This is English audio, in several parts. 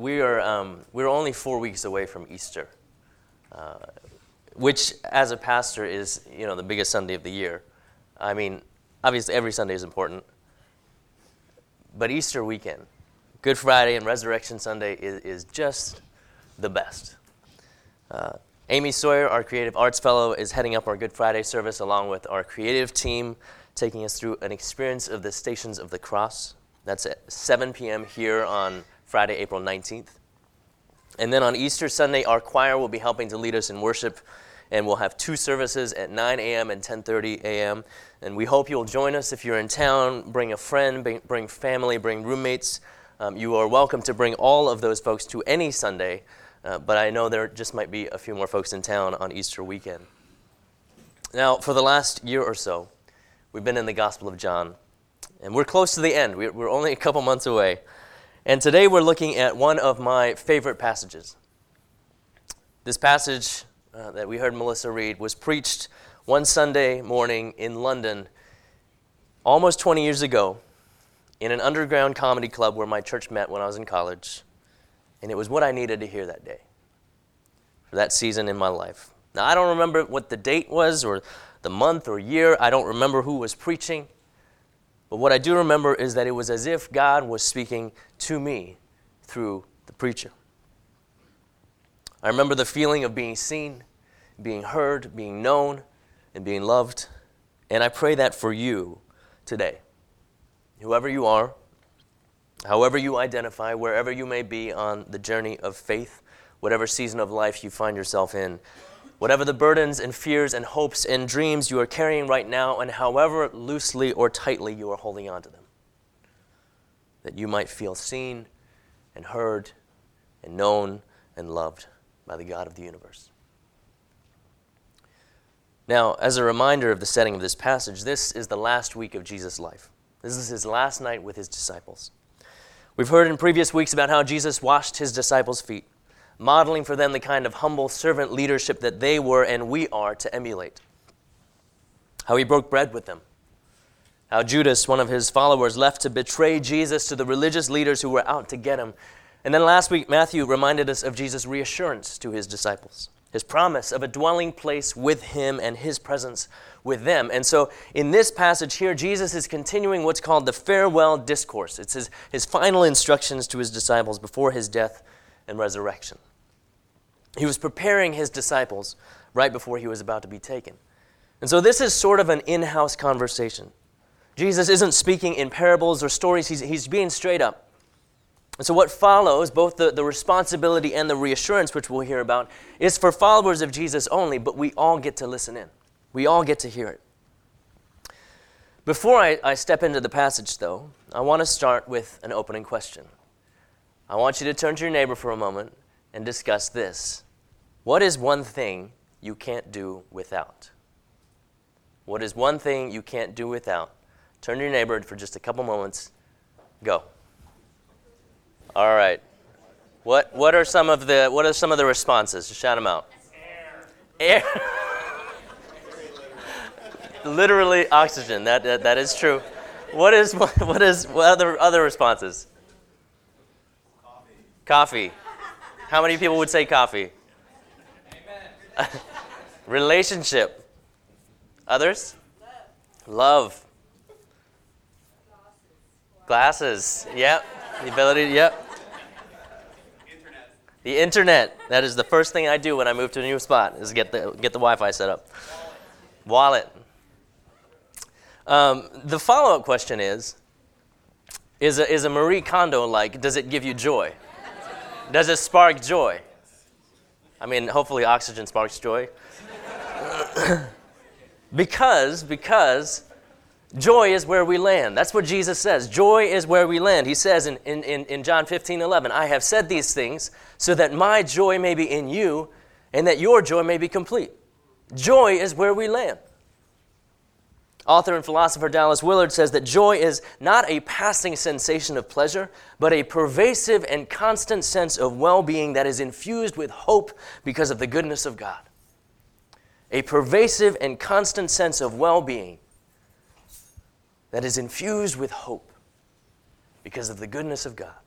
we are um, we're only four weeks away from Easter, uh, which, as a pastor, is you know the biggest Sunday of the year. I mean, obviously every Sunday is important, but Easter weekend, Good Friday and Resurrection Sunday is, is just the best. Uh, Amy Sawyer, our creative arts fellow, is heading up our Good Friday service along with our creative team, taking us through an experience of the Stations of the Cross. That's at 7 p.m. here on Friday, April 19th. And then on Easter Sunday, our choir will be helping to lead us in worship, and we'll have two services at 9 a.m. and 10:30 a.m. And we hope you'll join us if you're in town. Bring a friend, bring, family, bring roommates. Um, you are welcome to bring all of those folks to any Sunday, uh, but I know there just might be a few more folks in town on Easter weekend. Now, for the last year or so, we've been in the Gospel of John, and we're close to the end. We're only a couple months away. And today we're looking at one of my favorite passages. This passage uh, that we heard Melissa read was preached one Sunday morning in London almost 20 years ago in an underground comedy club where my church met when I was in college. And it was what I needed to hear that day, for that season in my life. Now, I don't remember what the date was or the month or year. I don't remember who was preaching. But what I do remember is that it was as if God was speaking to me through the preacher. I remember the feeling of being seen, being heard, being known, and being loved. And I pray that for you today. Whoever you are, however you identify, wherever you may be on the journey of faith, whatever season of life you find yourself in, Whatever the burdens and fears and hopes and dreams you are carrying right now, and however loosely or tightly you are holding on to them, that you might feel seen and heard and known and loved by the God of the universe. Now, as a reminder of the setting of this passage, this is the last week of Jesus' life. This is his last night with his disciples. We've heard in previous weeks about how Jesus washed his disciples' feet modeling for them the kind of humble servant leadership that they were and we are to emulate. How he broke bread with them. How Judas, one of his followers, left to betray Jesus to the religious leaders who were out to get him. And then last week, Matthew reminded us of Jesus' reassurance to his disciples, his promise of a dwelling place with him and his presence with them. And so in this passage here, Jesus is continuing what's called the farewell discourse. It's his, his final instructions to his disciples before his death and resurrection. He was preparing his disciples right before he was about to be taken. And so this is sort of an in house conversation. Jesus isn't speaking in parables or stories, he's, he's being straight up. And so, what follows, both the, the responsibility and the reassurance, which we'll hear about, is for followers of Jesus only, but we all get to listen in. We all get to hear it. Before I, I step into the passage, though, I want to start with an opening question. I want you to turn to your neighbor for a moment and discuss this. What is one thing you can't do without? What is one thing you can't do without? Turn to your neighbor for just a couple moments. Go. All right. What, what are some of the what are some of the responses? Just shout them out. Air. Air. Literally oxygen. That, that, that is true. What is what is what other other responses? Coffee. Coffee. How many people would say coffee? Relationship. Others? Love. Glasses. Yep. The ability, yep. Internet. The internet. That is the first thing I do when I move to a new spot is get the get the Wi-Fi set up. Wallet. Um, the follow-up question is: Is a, is a Marie Kondo like? Does it give you joy? Does it spark joy? I mean, hopefully, oxygen sparks joy. because, because joy is where we land. That's what Jesus says. Joy is where we land. He says in, in, in John 15 11, I have said these things so that my joy may be in you and that your joy may be complete. Joy is where we land. Author and philosopher Dallas Willard says that joy is not a passing sensation of pleasure, but a pervasive and constant sense of well being that is infused with hope because of the goodness of God. A pervasive and constant sense of well being that is infused with hope because of the goodness of God.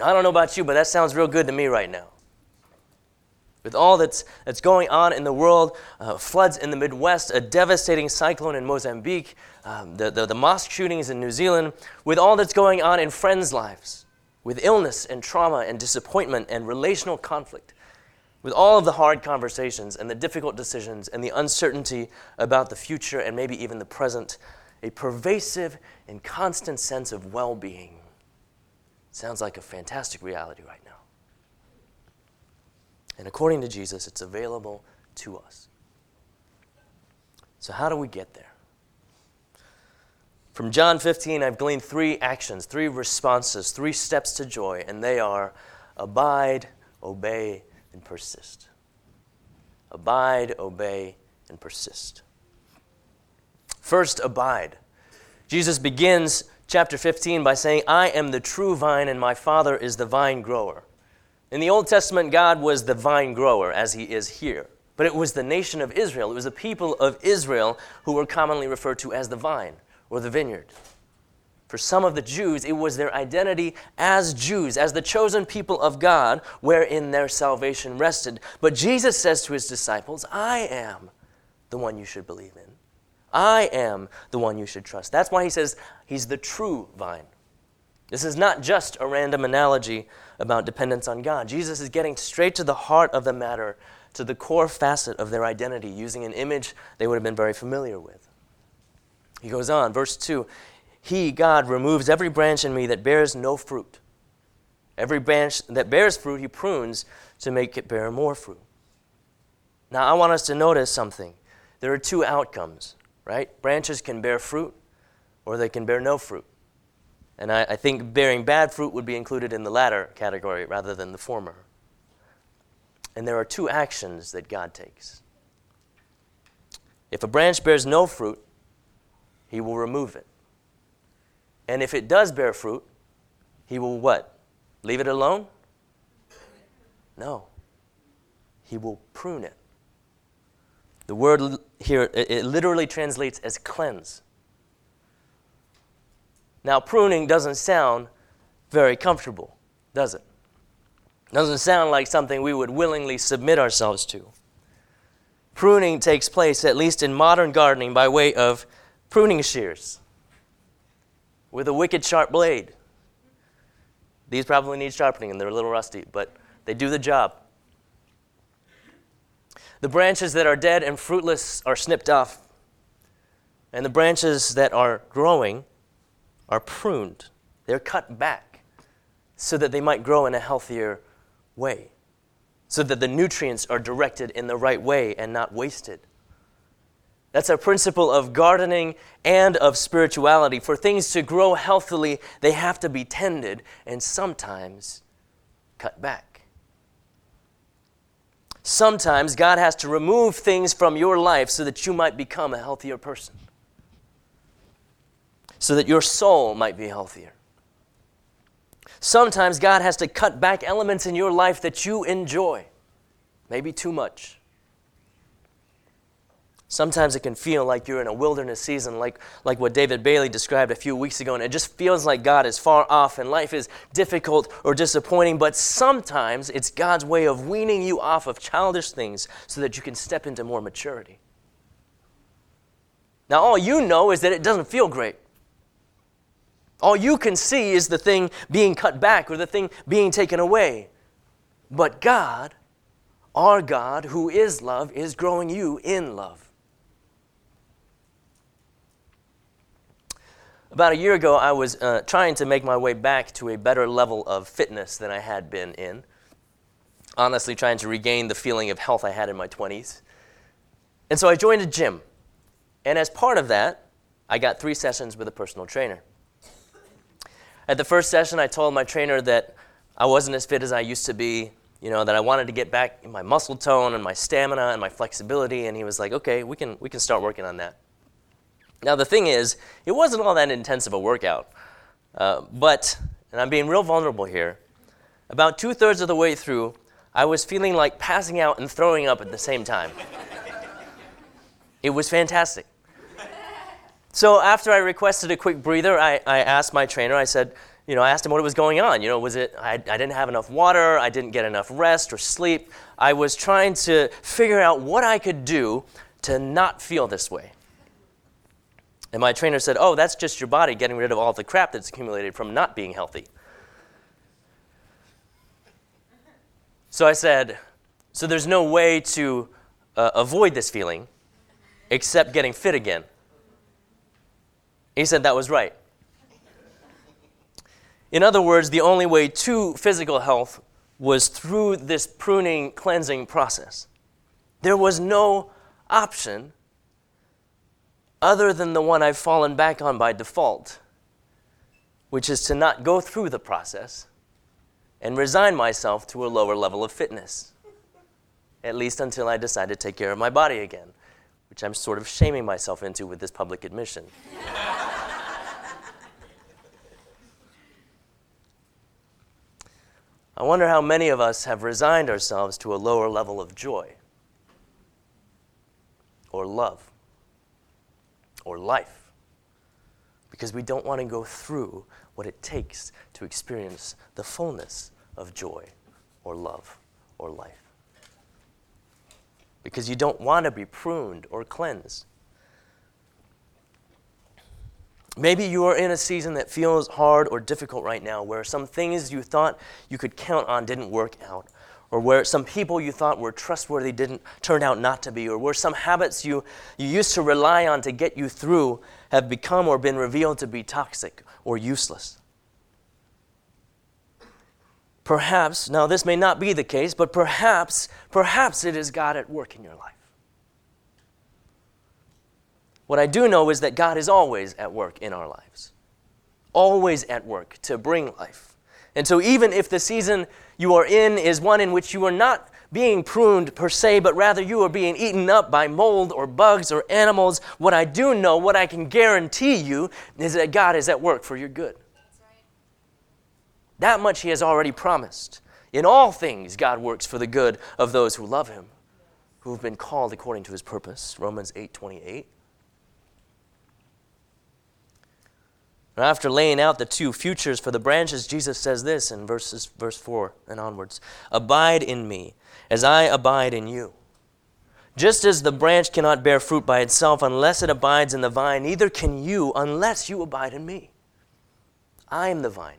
I don't know about you, but that sounds real good to me right now. With all that's, that's going on in the world, uh, floods in the Midwest, a devastating cyclone in Mozambique, um, the, the, the mosque shootings in New Zealand, with all that's going on in friends' lives, with illness and trauma and disappointment and relational conflict, with all of the hard conversations and the difficult decisions and the uncertainty about the future and maybe even the present, a pervasive and constant sense of well being. Sounds like a fantastic reality right now. And according to Jesus, it's available to us. So, how do we get there? From John 15, I've gleaned three actions, three responses, three steps to joy, and they are abide, obey, and persist. Abide, obey, and persist. First, abide. Jesus begins chapter 15 by saying, I am the true vine, and my Father is the vine grower. In the Old Testament, God was the vine grower, as he is here. But it was the nation of Israel, it was the people of Israel who were commonly referred to as the vine or the vineyard. For some of the Jews, it was their identity as Jews, as the chosen people of God, wherein their salvation rested. But Jesus says to his disciples, I am the one you should believe in. I am the one you should trust. That's why he says he's the true vine. This is not just a random analogy about dependence on God. Jesus is getting straight to the heart of the matter, to the core facet of their identity, using an image they would have been very familiar with. He goes on, verse 2 He, God, removes every branch in me that bears no fruit. Every branch that bears fruit, He prunes to make it bear more fruit. Now, I want us to notice something. There are two outcomes, right? Branches can bear fruit or they can bear no fruit. And I, I think bearing bad fruit would be included in the latter category rather than the former. And there are two actions that God takes. If a branch bears no fruit, he will remove it. And if it does bear fruit, he will what? Leave it alone? No. He will prune it. The word here, it literally translates as cleanse. Now, pruning doesn't sound very comfortable, does it? Doesn't sound like something we would willingly submit ourselves to. Pruning takes place, at least in modern gardening, by way of pruning shears with a wicked sharp blade. These probably need sharpening and they're a little rusty, but they do the job. The branches that are dead and fruitless are snipped off, and the branches that are growing are pruned, they're cut back so that they might grow in a healthier way, so that the nutrients are directed in the right way and not wasted. That's a principle of gardening and of spirituality. For things to grow healthily, they have to be tended and sometimes cut back. Sometimes God has to remove things from your life so that you might become a healthier person so that your soul might be healthier. Sometimes God has to cut back elements in your life that you enjoy, maybe too much. Sometimes it can feel like you're in a wilderness season, like, like what David Bailey described a few weeks ago, and it just feels like God is far off and life is difficult or disappointing. But sometimes it's God's way of weaning you off of childish things so that you can step into more maturity. Now, all you know is that it doesn't feel great. All you can see is the thing being cut back or the thing being taken away. But God, our God, who is love, is growing you in love. About a year ago, I was uh, trying to make my way back to a better level of fitness than I had been in. Honestly, trying to regain the feeling of health I had in my 20s. And so I joined a gym. And as part of that, I got three sessions with a personal trainer. At the first session, I told my trainer that I wasn't as fit as I used to be, you know, that I wanted to get back my muscle tone and my stamina and my flexibility, and he was like, okay, we can, we can start working on that. Now, the thing is, it wasn't all that intensive a workout, uh, but, and I'm being real vulnerable here, about two thirds of the way through, I was feeling like passing out and throwing up at the same time. it was fantastic. So after I requested a quick breather, I, I asked my trainer, I said, you know, I asked him what was going on. You know, was it I, I didn't have enough water, I didn't get enough rest or sleep. I was trying to figure out what I could do to not feel this way. And my trainer said, Oh, that's just your body getting rid of all the crap that's accumulated from not being healthy. So I said, So there's no way to uh, avoid this feeling except getting fit again. He said that was right. In other words, the only way to physical health was through this pruning, cleansing process. There was no option other than the one I've fallen back on by default, which is to not go through the process and resign myself to a lower level of fitness, at least until I decide to take care of my body again, which I'm sort of shaming myself into with this public admission. I wonder how many of us have resigned ourselves to a lower level of joy or love or life because we don't want to go through what it takes to experience the fullness of joy or love or life. Because you don't want to be pruned or cleansed. Maybe you are in a season that feels hard or difficult right now, where some things you thought you could count on didn't work out, or where some people you thought were trustworthy didn't turn out not to be, or where some habits you, you used to rely on to get you through have become or been revealed to be toxic or useless. Perhaps, now this may not be the case, but perhaps, perhaps it is God at work in your life. What I do know is that God is always at work in our lives, always at work to bring life. And so, even if the season you are in is one in which you are not being pruned per se, but rather you are being eaten up by mold or bugs or animals, what I do know, what I can guarantee you, is that God is at work for your good. That much He has already promised. In all things, God works for the good of those who love Him, who have been called according to His purpose. Romans 8 28. After laying out the two futures for the branches, Jesus says this in verses, verse 4 and onwards Abide in me, as I abide in you. Just as the branch cannot bear fruit by itself unless it abides in the vine, neither can you unless you abide in me. I am the vine,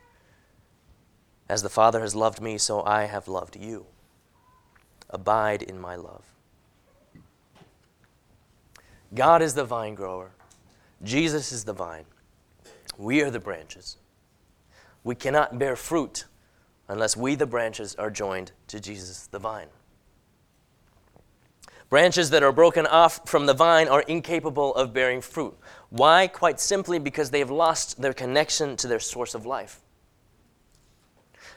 As the Father has loved me, so I have loved you. Abide in my love. God is the vine grower, Jesus is the vine. We are the branches. We cannot bear fruit unless we, the branches, are joined to Jesus, the vine. Branches that are broken off from the vine are incapable of bearing fruit. Why? Quite simply because they have lost their connection to their source of life.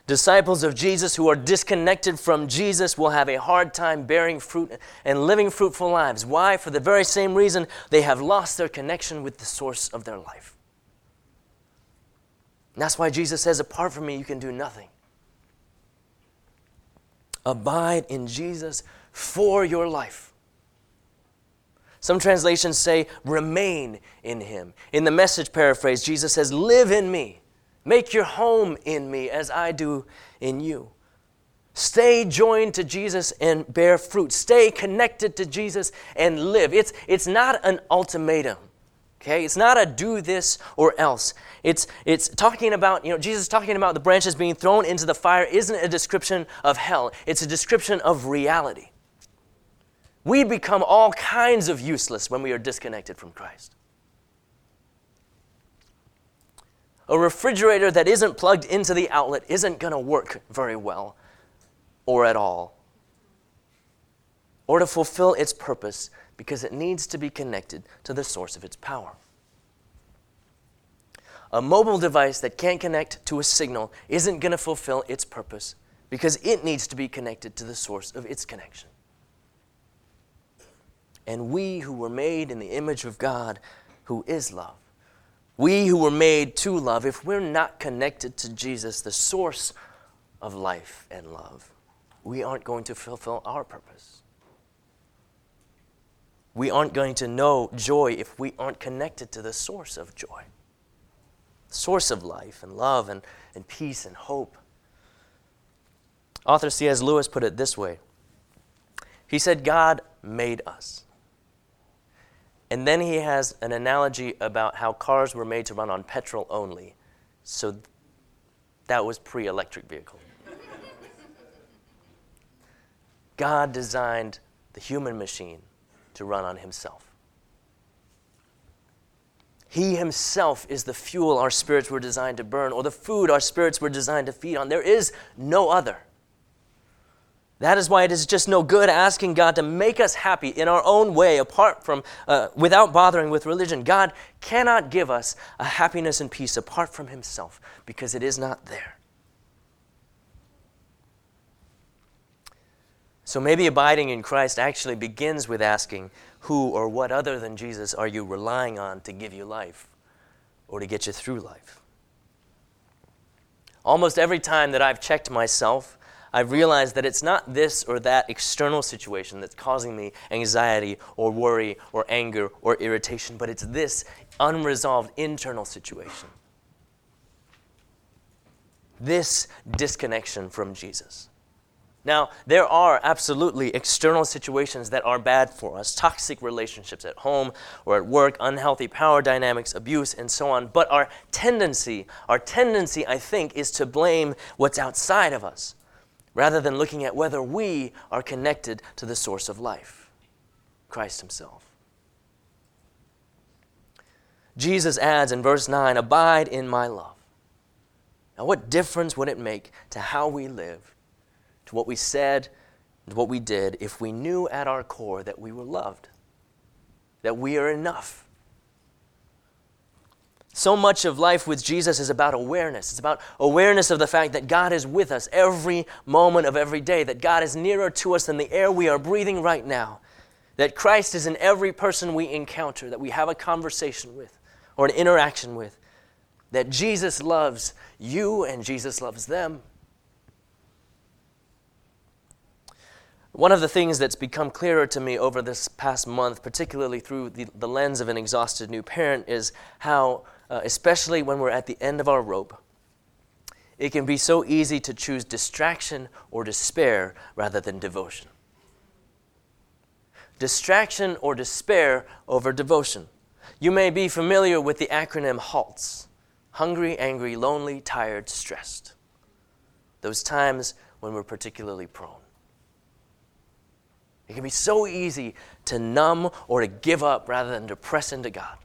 Disciples of Jesus who are disconnected from Jesus will have a hard time bearing fruit and living fruitful lives. Why? For the very same reason they have lost their connection with the source of their life. And that's why Jesus says, Apart from me, you can do nothing. Abide in Jesus for your life. Some translations say, remain in him. In the message paraphrase, Jesus says, Live in me. Make your home in me as I do in you. Stay joined to Jesus and bear fruit. Stay connected to Jesus and live. It's, it's not an ultimatum. Okay? It's not a do this or else. It's, it's talking about, you know, Jesus talking about the branches being thrown into the fire isn't a description of hell, it's a description of reality. We become all kinds of useless when we are disconnected from Christ. A refrigerator that isn't plugged into the outlet isn't going to work very well or at all. Or to fulfill its purpose, because it needs to be connected to the source of its power. A mobile device that can't connect to a signal isn't going to fulfill its purpose because it needs to be connected to the source of its connection. And we who were made in the image of God, who is love, we who were made to love, if we're not connected to Jesus, the source of life and love, we aren't going to fulfill our purpose. We aren't going to know joy if we aren't connected to the source of joy, source of life and love and, and peace and hope. Author C.S. Lewis put it this way He said, God made us. And then he has an analogy about how cars were made to run on petrol only. So that was pre electric vehicle. God designed the human machine to run on himself. He himself is the fuel our spirits were designed to burn, or the food our spirits were designed to feed on. There is no other. That is why it is just no good asking God to make us happy in our own way, apart from, uh, without bothering with religion. God cannot give us a happiness and peace apart from Himself because it is not there. So maybe abiding in Christ actually begins with asking, Who or what other than Jesus are you relying on to give you life or to get you through life? Almost every time that I've checked myself, I've realized that it's not this or that external situation that's causing me anxiety or worry or anger or irritation, but it's this unresolved internal situation. This disconnection from Jesus. Now, there are absolutely external situations that are bad for us toxic relationships at home or at work, unhealthy power dynamics, abuse, and so on. But our tendency, our tendency, I think, is to blame what's outside of us rather than looking at whether we are connected to the source of life, Christ Himself. Jesus adds in verse 9, Abide in my love. Now, what difference would it make to how we live, to what we said, and what we did, if we knew at our core that we were loved, that we are enough? So much of life with Jesus is about awareness. It's about awareness of the fact that God is with us every moment of every day, that God is nearer to us than the air we are breathing right now, that Christ is in every person we encounter, that we have a conversation with or an interaction with, that Jesus loves you and Jesus loves them. One of the things that's become clearer to me over this past month, particularly through the, the lens of an exhausted new parent, is how uh, especially when we're at the end of our rope, it can be so easy to choose distraction or despair rather than devotion. Distraction or despair over devotion. You may be familiar with the acronym HALTS hungry, angry, lonely, tired, stressed. Those times when we're particularly prone. It can be so easy to numb or to give up rather than to press into God.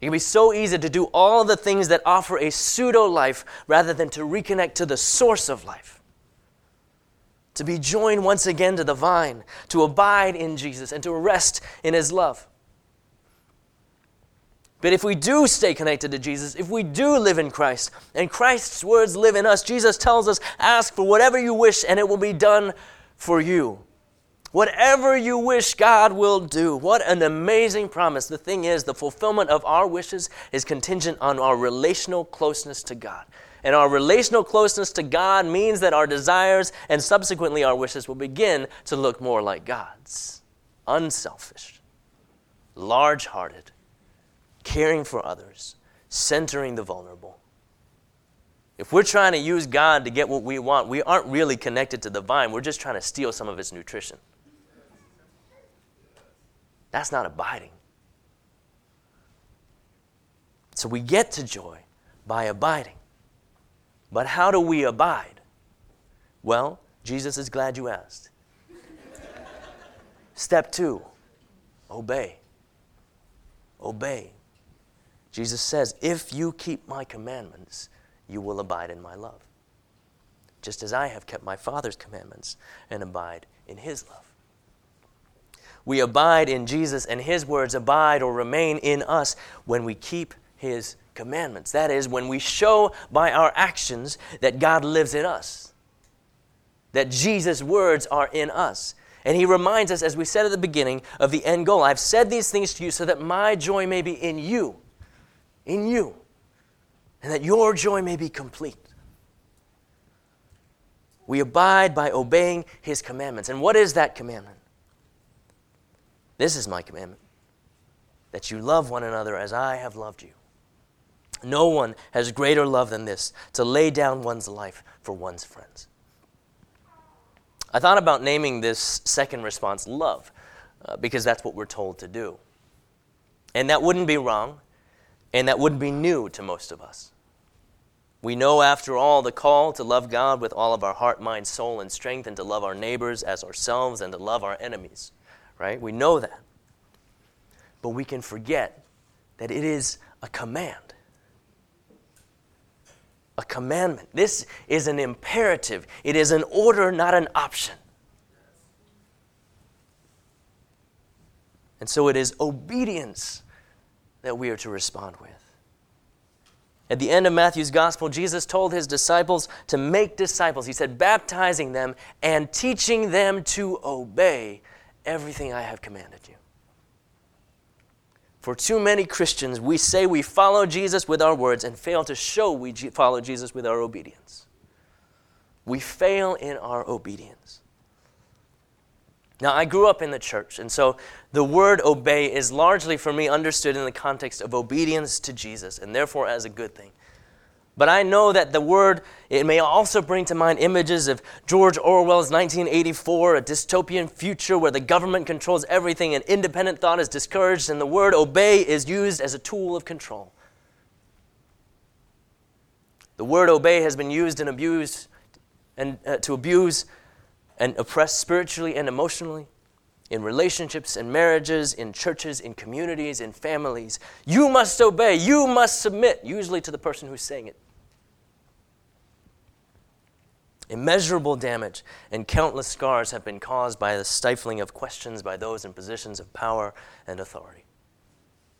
It can be so easy to do all the things that offer a pseudo life rather than to reconnect to the source of life. To be joined once again to the vine, to abide in Jesus, and to rest in His love. But if we do stay connected to Jesus, if we do live in Christ, and Christ's words live in us, Jesus tells us, Ask for whatever you wish, and it will be done for you. Whatever you wish, God will do. What an amazing promise. The thing is, the fulfillment of our wishes is contingent on our relational closeness to God. And our relational closeness to God means that our desires and subsequently our wishes will begin to look more like God's unselfish, large hearted, caring for others, centering the vulnerable. If we're trying to use God to get what we want, we aren't really connected to the vine. We're just trying to steal some of its nutrition. That's not abiding. So we get to joy by abiding. But how do we abide? Well, Jesus is glad you asked. Step two obey. Obey. Jesus says, If you keep my commandments, you will abide in my love, just as I have kept my Father's commandments and abide in his love. We abide in Jesus, and His words abide or remain in us when we keep His commandments. That is, when we show by our actions that God lives in us, that Jesus' words are in us. And he reminds us, as we said at the beginning, of the end goal. I've said these things to you so that my joy may be in you, in you, and that your joy may be complete. We abide by obeying his commandments. And what is that commandment? This is my commandment that you love one another as I have loved you. No one has greater love than this to lay down one's life for one's friends. I thought about naming this second response love uh, because that's what we're told to do. And that wouldn't be wrong, and that wouldn't be new to most of us. We know, after all, the call to love God with all of our heart, mind, soul, and strength, and to love our neighbors as ourselves, and to love our enemies, right? We know that. But we can forget that it is a command a commandment. This is an imperative, it is an order, not an option. And so it is obedience that we are to respond with. At the end of Matthew's gospel, Jesus told his disciples to make disciples. He said, baptizing them and teaching them to obey everything I have commanded you. For too many Christians, we say we follow Jesus with our words and fail to show we follow Jesus with our obedience. We fail in our obedience. Now, I grew up in the church, and so the word obey is largely for me understood in the context of obedience to Jesus, and therefore as a good thing. But I know that the word, it may also bring to mind images of George Orwell's 1984, a dystopian future where the government controls everything and independent thought is discouraged, and the word obey is used as a tool of control. The word obey has been used and abused and uh, to abuse and oppress spiritually and emotionally in relationships and marriages, in churches, in communities, in families. You must obey, you must submit, usually to the person who's saying it. Immeasurable damage and countless scars have been caused by the stifling of questions by those in positions of power and authority.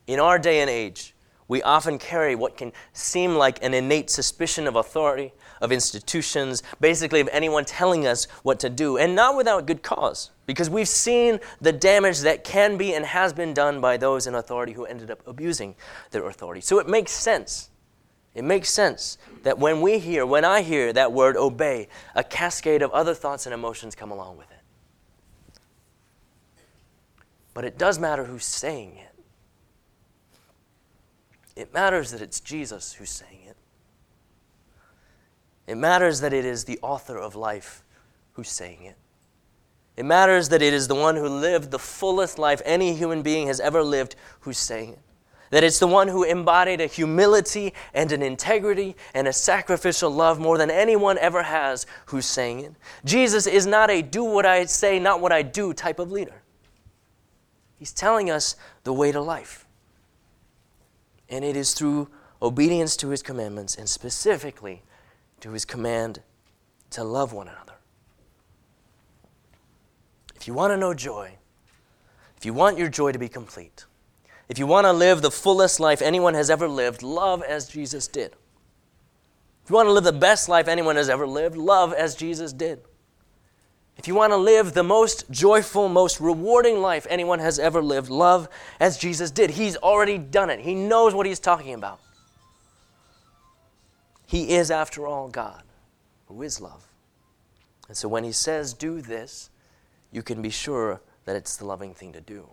In our day and age, we often carry what can seem like an innate suspicion of authority, of institutions, basically of anyone telling us what to do, and not without good cause, because we've seen the damage that can be and has been done by those in authority who ended up abusing their authority. So it makes sense it makes sense that when we hear, when I hear that word obey, a cascade of other thoughts and emotions come along with it. But it does matter who's saying it. It matters that it's Jesus who's saying it. It matters that it is the author of life who's saying it. It matters that it is the one who lived the fullest life any human being has ever lived who's saying it. That it's the one who embodied a humility and an integrity and a sacrificial love more than anyone ever has who's saying it. Jesus is not a do what I say, not what I do type of leader. He's telling us the way to life. And it is through obedience to his commandments and specifically to his command to love one another. If you want to know joy, if you want your joy to be complete, if you want to live the fullest life anyone has ever lived, love as Jesus did. If you want to live the best life anyone has ever lived, love as Jesus did. If you want to live the most joyful, most rewarding life anyone has ever lived, love as Jesus did. He's already done it, He knows what He's talking about. He is, after all, God, who is love. And so when He says, do this, you can be sure that it's the loving thing to do.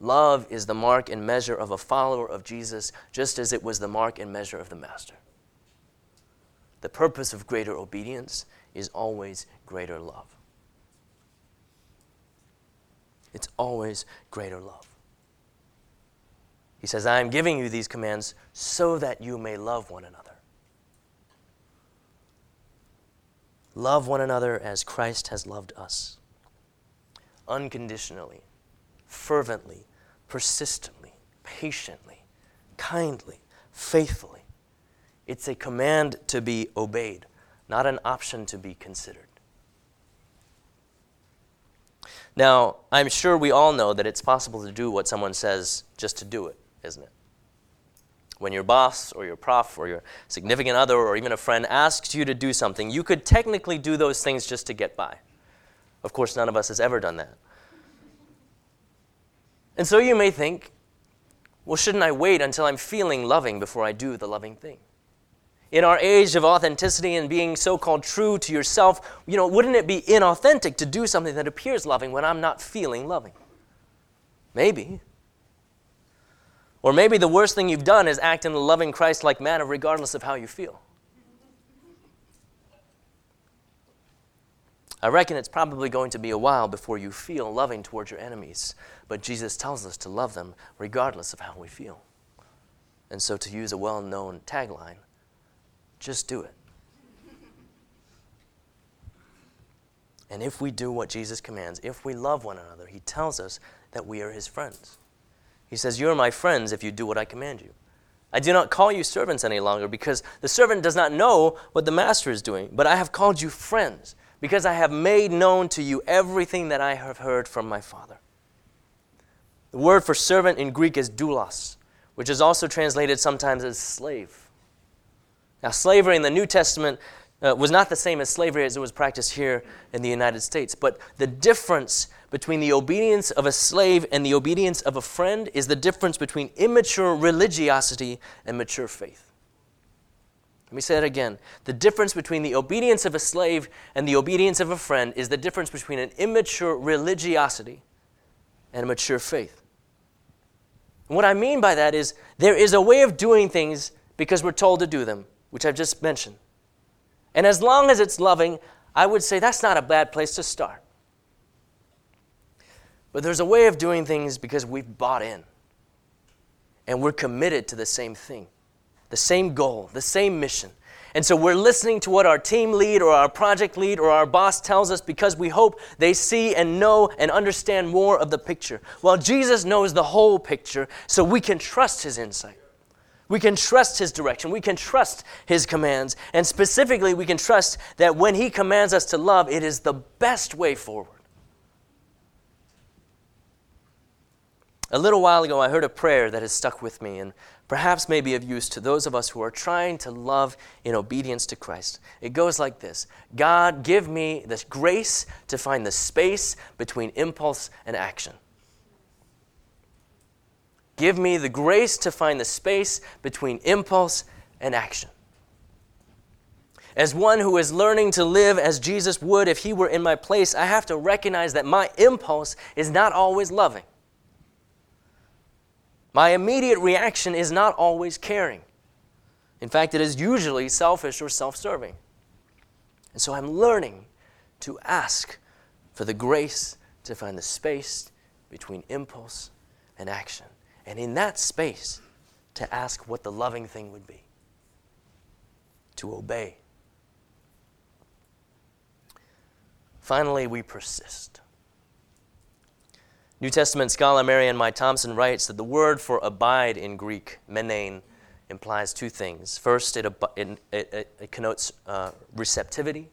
Love is the mark and measure of a follower of Jesus, just as it was the mark and measure of the Master. The purpose of greater obedience is always greater love. It's always greater love. He says, I am giving you these commands so that you may love one another. Love one another as Christ has loved us, unconditionally, fervently, persistently, patiently, kindly, faithfully. It's a command to be obeyed, not an option to be considered. Now, I'm sure we all know that it's possible to do what someone says just to do it, isn't it? When your boss or your prof or your significant other or even a friend asks you to do something, you could technically do those things just to get by. Of course, none of us has ever done that. And so you may think, well, shouldn't I wait until I'm feeling loving before I do the loving thing? In our age of authenticity and being so called true to yourself, you know, wouldn't it be inauthentic to do something that appears loving when I'm not feeling loving? Maybe. Or maybe the worst thing you've done is act in a loving Christ like manner regardless of how you feel. I reckon it's probably going to be a while before you feel loving towards your enemies, but Jesus tells us to love them regardless of how we feel. And so, to use a well known tagline, just do it. And if we do what Jesus commands, if we love one another, he tells us that we are his friends. He says, You are my friends if you do what I command you. I do not call you servants any longer because the servant does not know what the master is doing, but I have called you friends because I have made known to you everything that I have heard from my Father. The word for servant in Greek is doulos, which is also translated sometimes as slave. Now, slavery in the New Testament uh, was not the same as slavery as it was practiced here in the United States, but the difference between the obedience of a slave and the obedience of a friend is the difference between immature religiosity and mature faith. Let me say that again. The difference between the obedience of a slave and the obedience of a friend is the difference between an immature religiosity and a mature faith. And what I mean by that is there is a way of doing things because we're told to do them, which I've just mentioned. And as long as it's loving, I would say that's not a bad place to start. But there's a way of doing things because we've bought in and we're committed to the same thing the same goal, the same mission. And so we're listening to what our team lead or our project lead or our boss tells us because we hope they see and know and understand more of the picture. Well, Jesus knows the whole picture, so we can trust his insight. We can trust his direction. We can trust his commands. And specifically, we can trust that when he commands us to love, it is the best way forward. A little while ago, I heard a prayer that has stuck with me, and perhaps may be of use to those of us who are trying to love in obedience to Christ. It goes like this God, give me the grace to find the space between impulse and action. Give me the grace to find the space between impulse and action. As one who is learning to live as Jesus would if he were in my place, I have to recognize that my impulse is not always loving. My immediate reaction is not always caring. In fact, it is usually selfish or self serving. And so I'm learning to ask for the grace to find the space between impulse and action. And in that space, to ask what the loving thing would be to obey. Finally, we persist. New Testament scholar Marianne Meye Thompson writes that the word for abide in Greek, menein, implies two things. First, it, it, it, it connotes uh, receptivity,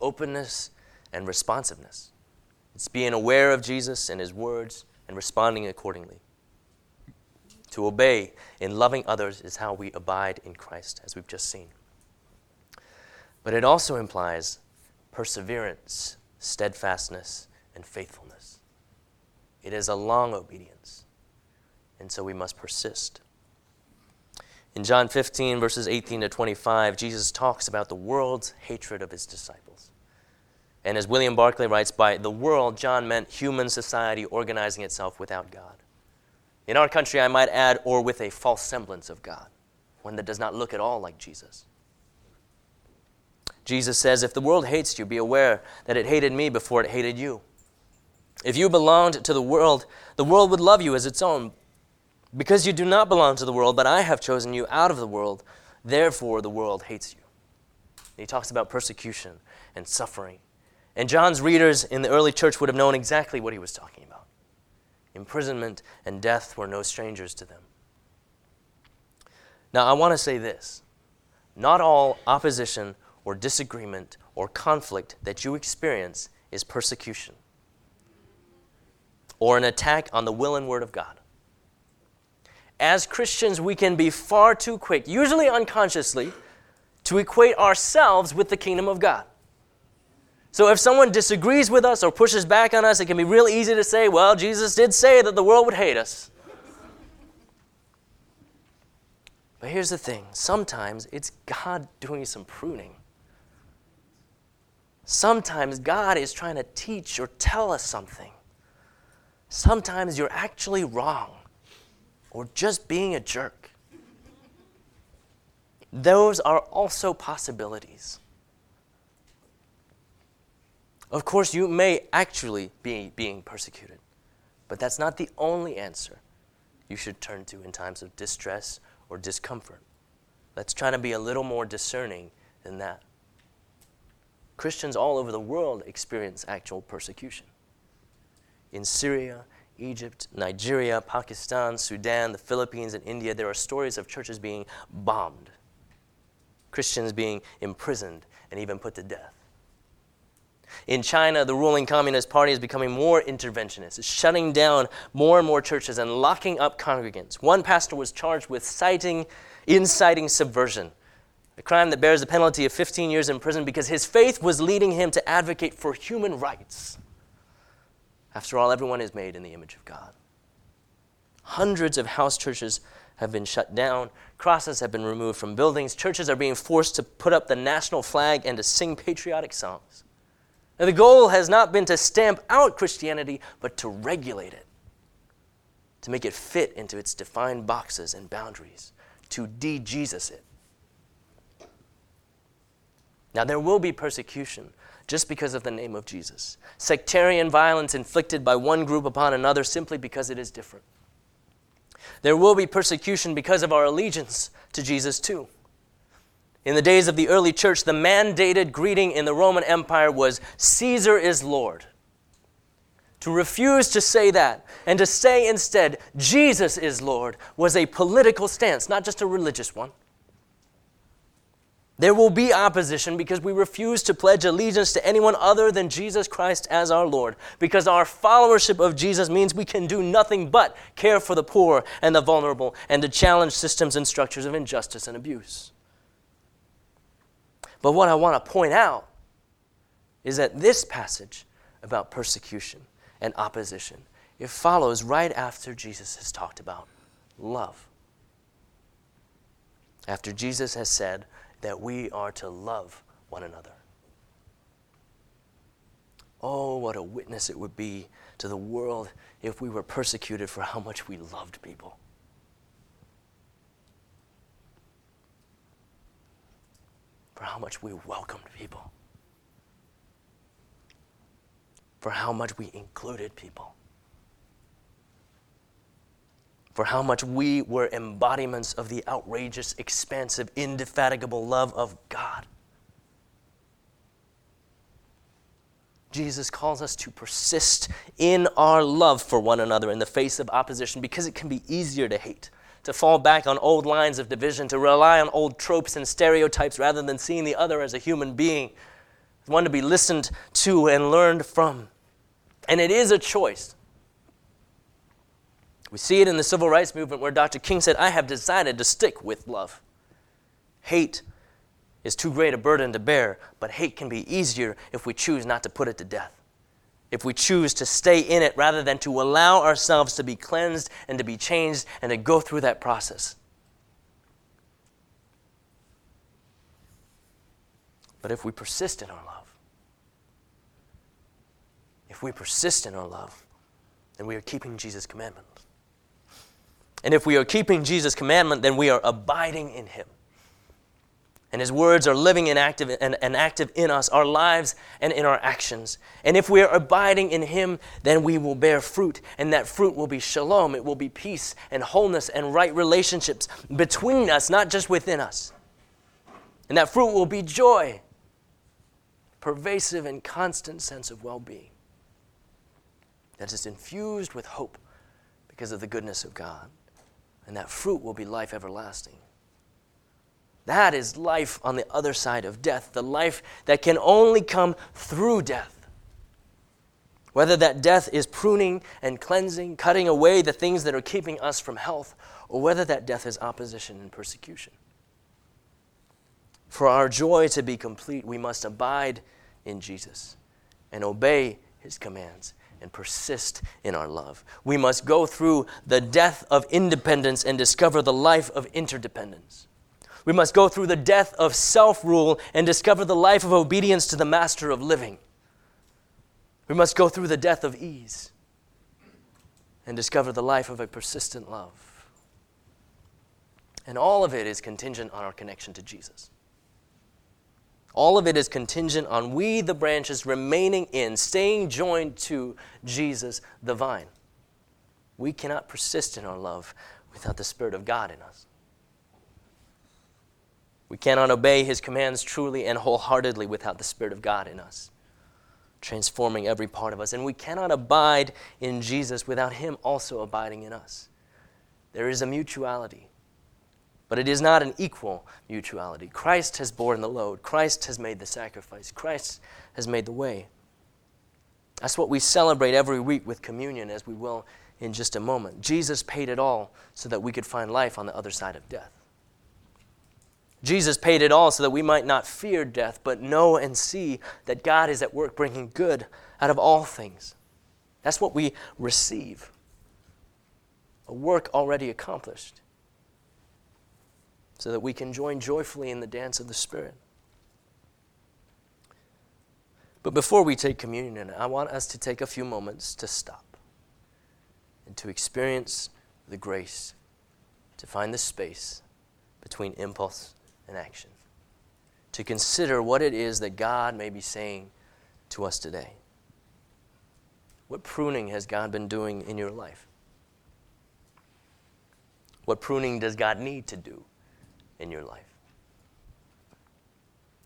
openness, and responsiveness. It's being aware of Jesus and his words and responding accordingly. To obey in loving others is how we abide in Christ, as we've just seen. But it also implies perseverance, steadfastness, and faithfulness. It is a long obedience, and so we must persist. In John 15, verses 18 to 25, Jesus talks about the world's hatred of his disciples. And as William Barclay writes, by the world, John meant human society organizing itself without God. In our country, I might add, or with a false semblance of God, one that does not look at all like Jesus. Jesus says, If the world hates you, be aware that it hated me before it hated you. If you belonged to the world, the world would love you as its own. Because you do not belong to the world, but I have chosen you out of the world, therefore the world hates you. he talks about persecution and suffering. And John's readers in the early church would have known exactly what he was talking about. Imprisonment and death were no strangers to them. Now, I want to say this not all opposition or disagreement or conflict that you experience is persecution or an attack on the will and word of God. as Christians, we can be far too quick, usually unconsciously, to equate ourselves with the kingdom of God. So if someone disagrees with us or pushes back on us, it can be real easy to say, well, Jesus did say that the world would hate us. But here's the thing sometimes it's God doing some pruning. Sometimes God is trying to teach or tell us something. Sometimes you're actually wrong or just being a jerk. Those are also possibilities. Of course, you may actually be being persecuted, but that's not the only answer you should turn to in times of distress or discomfort. Let's try to be a little more discerning than that. Christians all over the world experience actual persecution. In Syria, Egypt, Nigeria, Pakistan, Sudan, the Philippines, and India, there are stories of churches being bombed, Christians being imprisoned and even put to death. In China, the ruling Communist Party is becoming more interventionist. It's shutting down more and more churches and locking up congregants. One pastor was charged with citing, inciting subversion, a crime that bears the penalty of 15 years in prison because his faith was leading him to advocate for human rights. After all, everyone is made in the image of God. Hundreds of house churches have been shut down, crosses have been removed from buildings, churches are being forced to put up the national flag and to sing patriotic songs. Now, the goal has not been to stamp out Christianity, but to regulate it, to make it fit into its defined boxes and boundaries, to de Jesus it. Now, there will be persecution just because of the name of Jesus. Sectarian violence inflicted by one group upon another simply because it is different. There will be persecution because of our allegiance to Jesus, too. In the days of the early church, the mandated greeting in the Roman Empire was Caesar is Lord. To refuse to say that and to say instead Jesus is Lord was a political stance, not just a religious one. There will be opposition because we refuse to pledge allegiance to anyone other than Jesus Christ as our Lord. Because our followership of Jesus means we can do nothing but care for the poor and the vulnerable and to challenge systems and structures of injustice and abuse. But what I want to point out is that this passage about persecution and opposition, it follows right after Jesus has talked about love. After Jesus has said, that we are to love one another. Oh, what a witness it would be to the world if we were persecuted for how much we loved people. For how much we welcomed people. For how much we included people for how much we were embodiments of the outrageous, expansive, indefatigable love of God. Jesus calls us to persist in our love for one another in the face of opposition because it can be easier to hate, to fall back on old lines of division, to rely on old tropes and stereotypes rather than seeing the other as a human being, one to be listened to and learned from. And it is a choice. We see it in the civil rights movement where Dr. King said, I have decided to stick with love. Hate is too great a burden to bear, but hate can be easier if we choose not to put it to death. If we choose to stay in it rather than to allow ourselves to be cleansed and to be changed and to go through that process. But if we persist in our love, if we persist in our love, then we are keeping Jesus' commandment. And if we are keeping Jesus' commandment, then we are abiding in him. And his words are living and active, and, and, active in us, our lives and in our actions. And if we are abiding in him, then we will bear fruit. And that fruit will be shalom. It will be peace and wholeness and right relationships between us, not just within us. And that fruit will be joy, pervasive and constant sense of well being that is infused with hope because of the goodness of God and that fruit will be life everlasting. That is life on the other side of death, the life that can only come through death. Whether that death is pruning and cleansing, cutting away the things that are keeping us from health, or whether that death is opposition and persecution. For our joy to be complete, we must abide in Jesus and obey his commands and persist in our love. We must go through the death of independence and discover the life of interdependence. We must go through the death of self rule and discover the life of obedience to the master of living. We must go through the death of ease and discover the life of a persistent love. And all of it is contingent on our connection to Jesus. All of it is contingent on we, the branches, remaining in, staying joined to Jesus, the vine. We cannot persist in our love without the Spirit of God in us. We cannot obey His commands truly and wholeheartedly without the Spirit of God in us, transforming every part of us. And we cannot abide in Jesus without Him also abiding in us. There is a mutuality. But it is not an equal mutuality. Christ has borne the load, Christ has made the sacrifice, Christ has made the way. That's what we celebrate every week with communion, as we will in just a moment. Jesus paid it all so that we could find life on the other side of death. Jesus paid it all so that we might not fear death, but know and see that God is at work bringing good out of all things. That's what we receive a work already accomplished so that we can join joyfully in the dance of the Spirit. But before we take communion, I want us to take a few moments to stop and to experience the grace to find the space between impulse and action, to consider what it is that God may be saying to us today. What pruning has God been doing in your life? What pruning does God need to do in your life?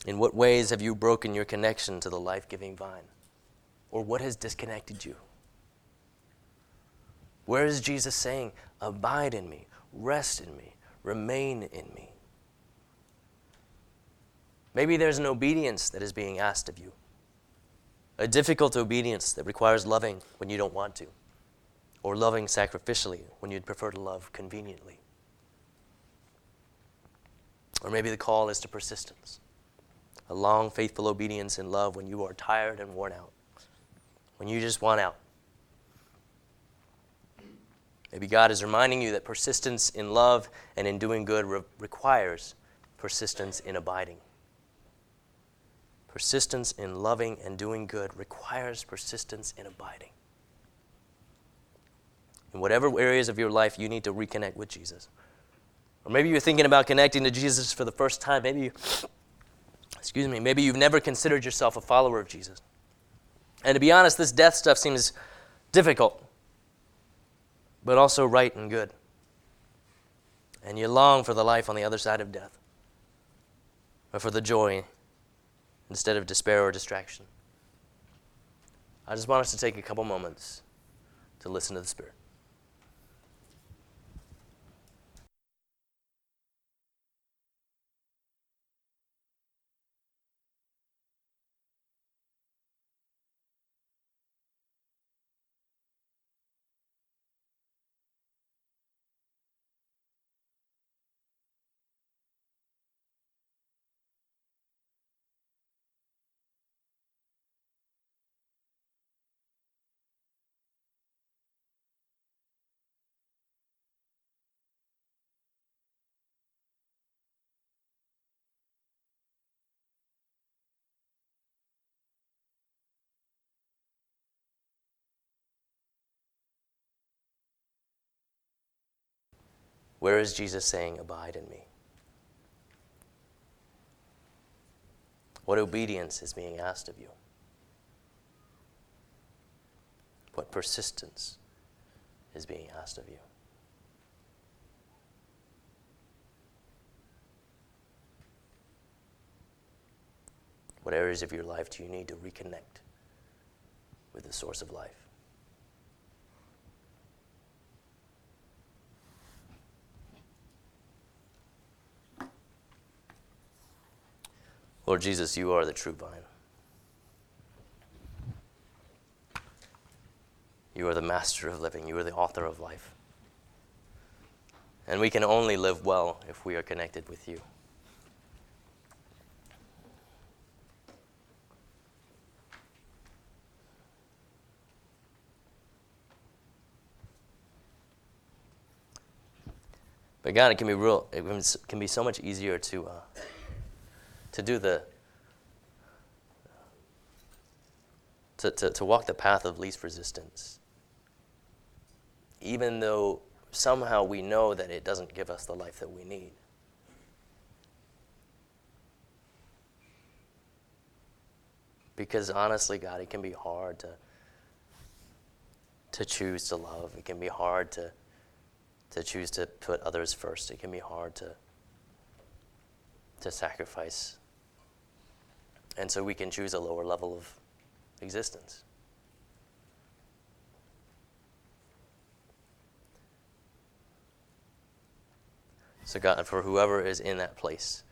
In what ways have you broken your connection to the life giving vine? Or what has disconnected you? Where is Jesus saying, Abide in me, rest in me, remain in me? Maybe there's an obedience that is being asked of you, a difficult obedience that requires loving when you don't want to, or loving sacrificially when you'd prefer to love conveniently. Or maybe the call is to persistence, a long, faithful obedience in love when you are tired and worn out, when you just want out. Maybe God is reminding you that persistence in love and in doing good re- requires persistence in abiding. Persistence in loving and doing good requires persistence in abiding. In whatever areas of your life you need to reconnect with Jesus. Or maybe you're thinking about connecting to Jesus for the first time. Maybe you, excuse me, maybe you've never considered yourself a follower of Jesus. And to be honest, this death stuff seems difficult, but also right and good. And you long for the life on the other side of death, or for the joy instead of despair or distraction. I just want us to take a couple moments to listen to the Spirit. Where is Jesus saying, Abide in me? What obedience is being asked of you? What persistence is being asked of you? What areas of your life do you need to reconnect with the source of life? Lord Jesus, you are the true vine. You are the master of living. You are the author of life. And we can only live well if we are connected with you. But God, it can be real. It can be so much easier to uh, to do the to, to, to walk the path of least resistance, even though somehow we know that it doesn't give us the life that we need. Because honestly, God, it can be hard to to choose to love. It can be hard to to choose to put others first. It can be hard to, to sacrifice. And so we can choose a lower level of existence. So, God, for whoever is in that place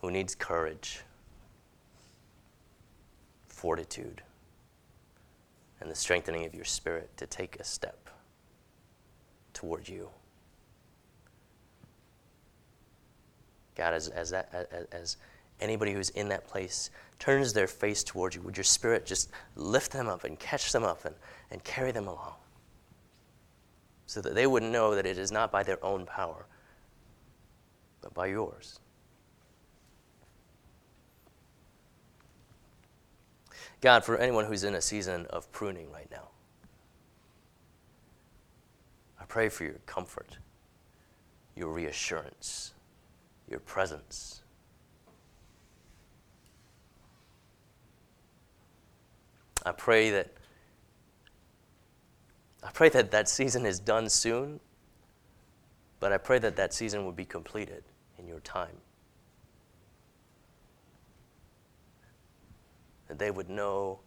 who needs courage, fortitude, and the strengthening of your spirit to take a step toward you. God, as, as, that, as, as anybody who's in that place turns their face towards you, would your spirit just lift them up and catch them up and, and carry them along? So that they would know that it is not by their own power, but by yours. God, for anyone who's in a season of pruning right now, I pray for your comfort, your reassurance, your presence. I pray that I pray that that season is done soon, but I pray that that season would be completed in your time. That they would know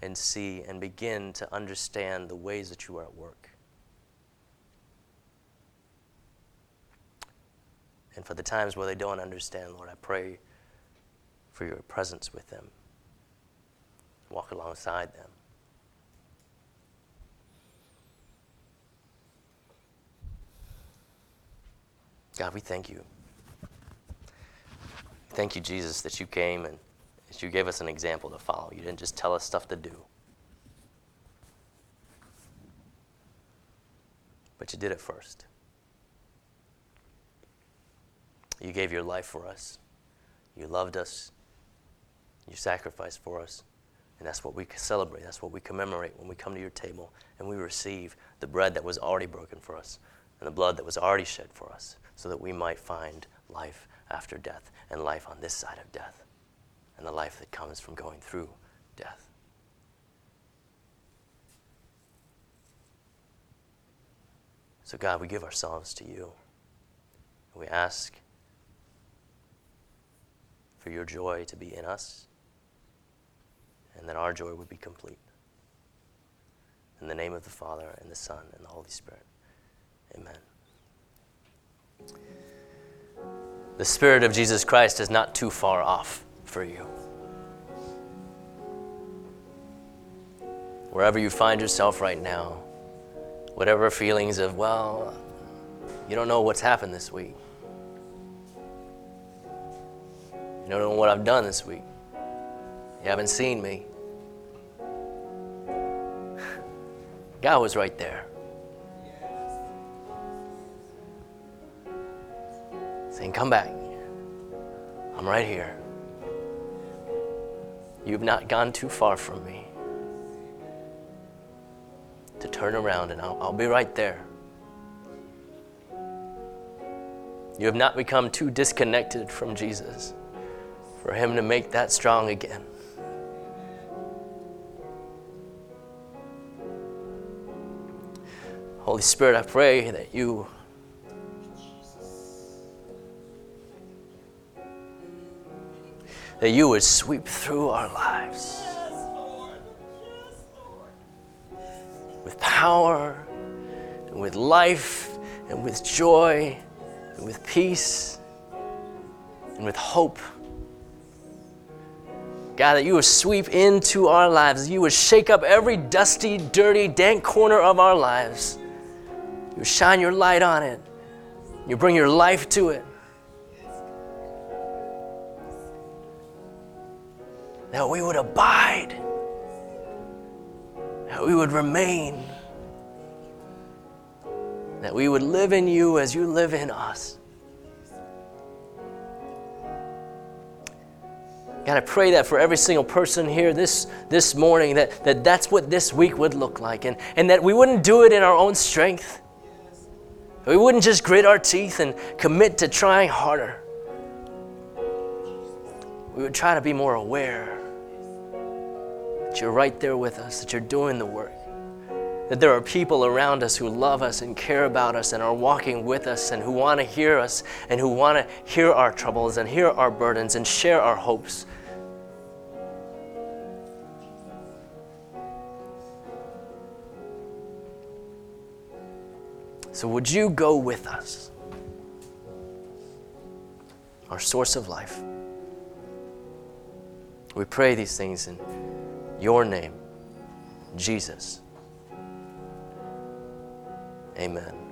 and see and begin to understand the ways that you are at work. And for the times where they don't understand, Lord, I pray for your presence with them. Walk alongside them. God, we thank you. Thank you, Jesus, that you came and that you gave us an example to follow. You didn't just tell us stuff to do, but you did it first. You gave your life for us. You loved us. You sacrificed for us. And that's what we celebrate. That's what we commemorate when we come to your table and we receive the bread that was already broken for us and the blood that was already shed for us so that we might find life after death and life on this side of death and the life that comes from going through death. So, God, we give ourselves to you. We ask for your joy to be in us, and that our joy would be complete. In the name of the Father, and the Son, and the Holy Spirit. Amen. The Spirit of Jesus Christ is not too far off for you. Wherever you find yourself right now, whatever feelings of, well, you don't know what's happened this week. You don't know what I've done this week. You haven't seen me. God was right there. Saying, Come back. I'm right here. You've not gone too far from me to turn around, and I'll, I'll be right there. You have not become too disconnected from Jesus for Him to make that strong again. Holy Spirit, I pray that you that you would sweep through our lives with power and with life and with joy and with peace and with hope God, that you would sweep into our lives, you would shake up every dusty, dirty, dank corner of our lives. You shine your light on it. You bring your life to it. That we would abide. That we would remain. That we would live in you as you live in us. God, I pray that for every single person here this, this morning, that, that that's what this week would look like, and, and that we wouldn't do it in our own strength. We wouldn't just grit our teeth and commit to trying harder. We would try to be more aware that you're right there with us, that you're doing the work, that there are people around us who love us and care about us and are walking with us and who want to hear us and who want to hear our troubles and hear our burdens and share our hopes. So, would you go with us? Our source of life. We pray these things in your name, Jesus. Amen.